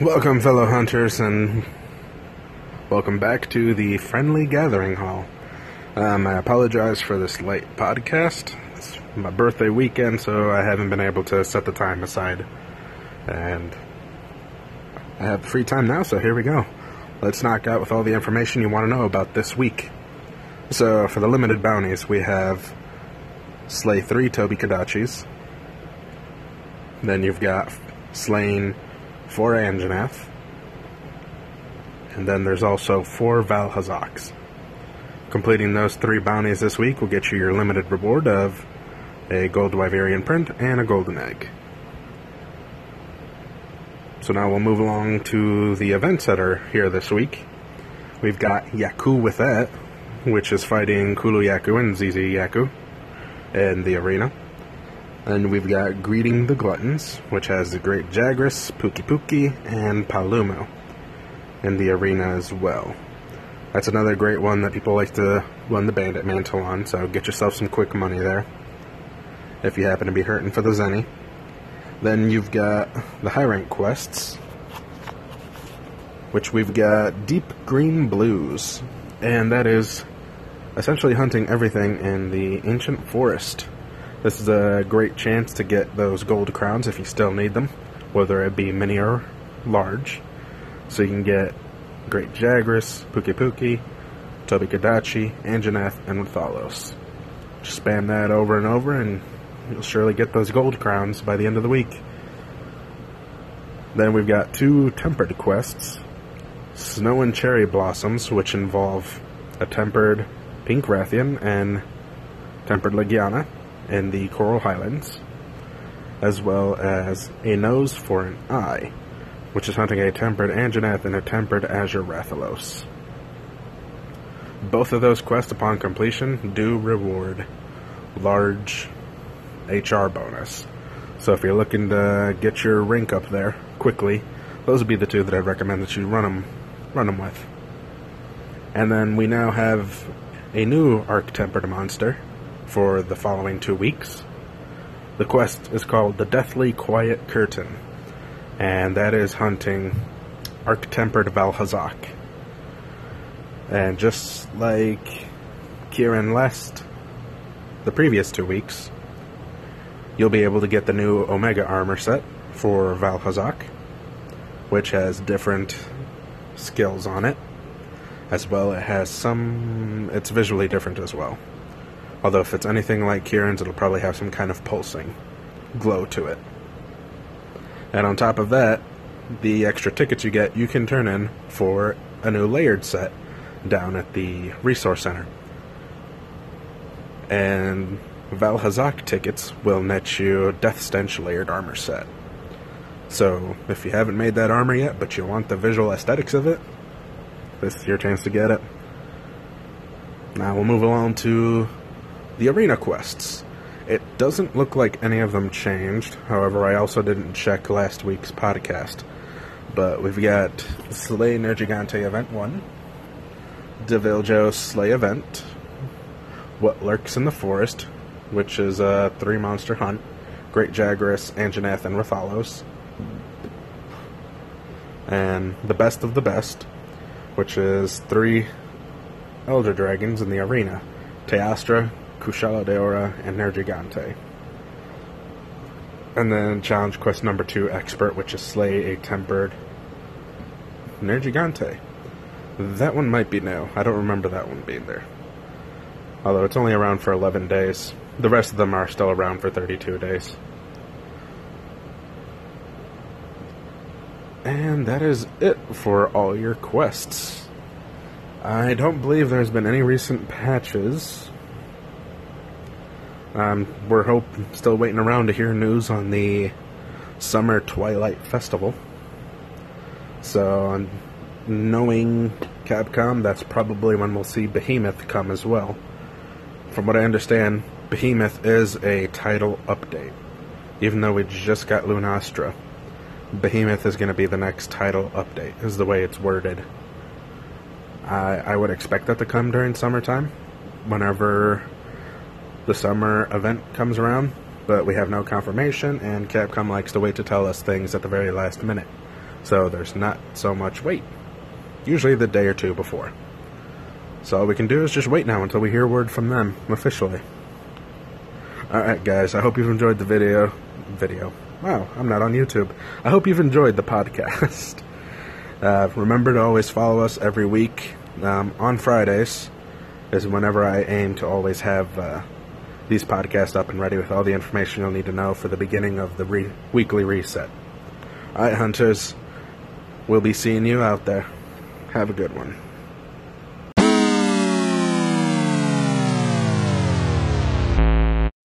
Welcome, fellow hunters, and welcome back to the Friendly Gathering Hall. Um, I apologize for this late podcast. It's my birthday weekend, so I haven't been able to set the time aside. And I have free time now, so here we go. Let's knock out with all the information you want to know about this week. So, for the limited bounties, we have slay three Tobi-Kadachis. Then you've got slain four Anjanath. And then there's also four Vaal Hazaks. Completing those three bounties this week will get you your limited reward of a gold Wyverian print and a golden egg. So now we'll move along to the events that are here this week. We've got Yaku with that, which is fighting Kulu-Ya-Ku and Tzitzi-Ya-Ku in the arena. And we've got Greeting the Gluttons, which has the Great Jagras, Pukei-Pukei, and Paolumu in the arena as well. That's another great one that people like to run the Bandit Mantle on, so get yourself some quick money there. If you happen to be hurting for the Zenny. Then you've got the high rank quests, which we've got Deep Green Blues, and that is essentially hunting everything in the Ancient Forest. This is a great chance to get those gold crowns if you still need them, whether it be mini or large. So you can get Great Jagras, Pukei-Pukei, Tobi-Kadachi, Anjanath, and Rathalos. Just spam that over and over, and you'll surely get those gold crowns by the end of the week. Then we've got two tempered quests Snow and Cherry Blossoms, which involve a tempered Pink Rathian and tempered Legiana in the Coral Highlands, as well as A Nose for an Eye, which is hunting a tempered Anjanath and a tempered Azure Rathalos. Both of those quests, upon completion, do reward large HR bonus. So if you're looking to get your rank up there quickly, those would be the two that I'd recommend that you run them, run them with. And then we now have a new Arc Tempered monster for the following two weeks. The quest is called the Deathly Quiet Curtain, and that is hunting Arc Tempered Vaal Hazak. And just like Kirin Lest, the previous two weeks, you'll be able to get the new Omega armor set for Vaal Hazak, which has different skills on it. As well, it has some. It's visually different as well. Although, if it's anything like Kirin's, it'll probably have some kind of pulsing glow to it. And on top of that, the extra tickets you get, you can turn in for a new layered set down at the Resource Center. And Vaal Hazak tickets will net you Death Stench layered armor set. So, if you haven't made that armor yet, but you want the visual aesthetics of it, this is your chance to get it. Now we'll move along to the arena quests. It doesn't look like any of them changed. However, I also didn't check last week's podcast. But we've got Slay Nergigante Event 1, Deviljho Slay Event, What Lurks in the Forest, which is a three monster hunt, Great Jagras, Anjanath, and Rathalos, and The Best of the Best, which is three Elder Dragons in the arena, Teostra, Kushala Daora, and Nergigante. And then challenge quest number two, Expert, which is Slay a Tempered Nergigante. That one might be new. I don't remember that one being there. Although it's only around for 11 days. The rest of them are still around for 32 days. And that is it for all your quests. I don't believe there's been any recent patches. Um, we're hope still waiting around to hear news on the Summer Twilight Festival. So, knowing Capcom, that's probably when we'll see Behemoth come as well. From what I understand, Behemoth is a title update. Even though we just got Lunastra, Behemoth is going to be the next title update, is the way it's worded. I, I would expect that to come during summertime, whenever the summer event comes around, but we have no confirmation, and Capcom likes to wait to tell us things at the very last minute, So there's not so much wait. Usually the day or two before. So all we can do is just wait now until we hear word from them officially. Alright guys, I hope you've enjoyed the video. Video. Wow, I'm not on YouTube. I hope you've enjoyed the podcast. Uh, remember to always follow us every week. Um, on Fridays is whenever I aim to always have uh, these podcasts up and ready with all the information you'll need to know for the beginning of the re- weekly reset. Alright, hunters, we'll be seeing you out there. Have a good one.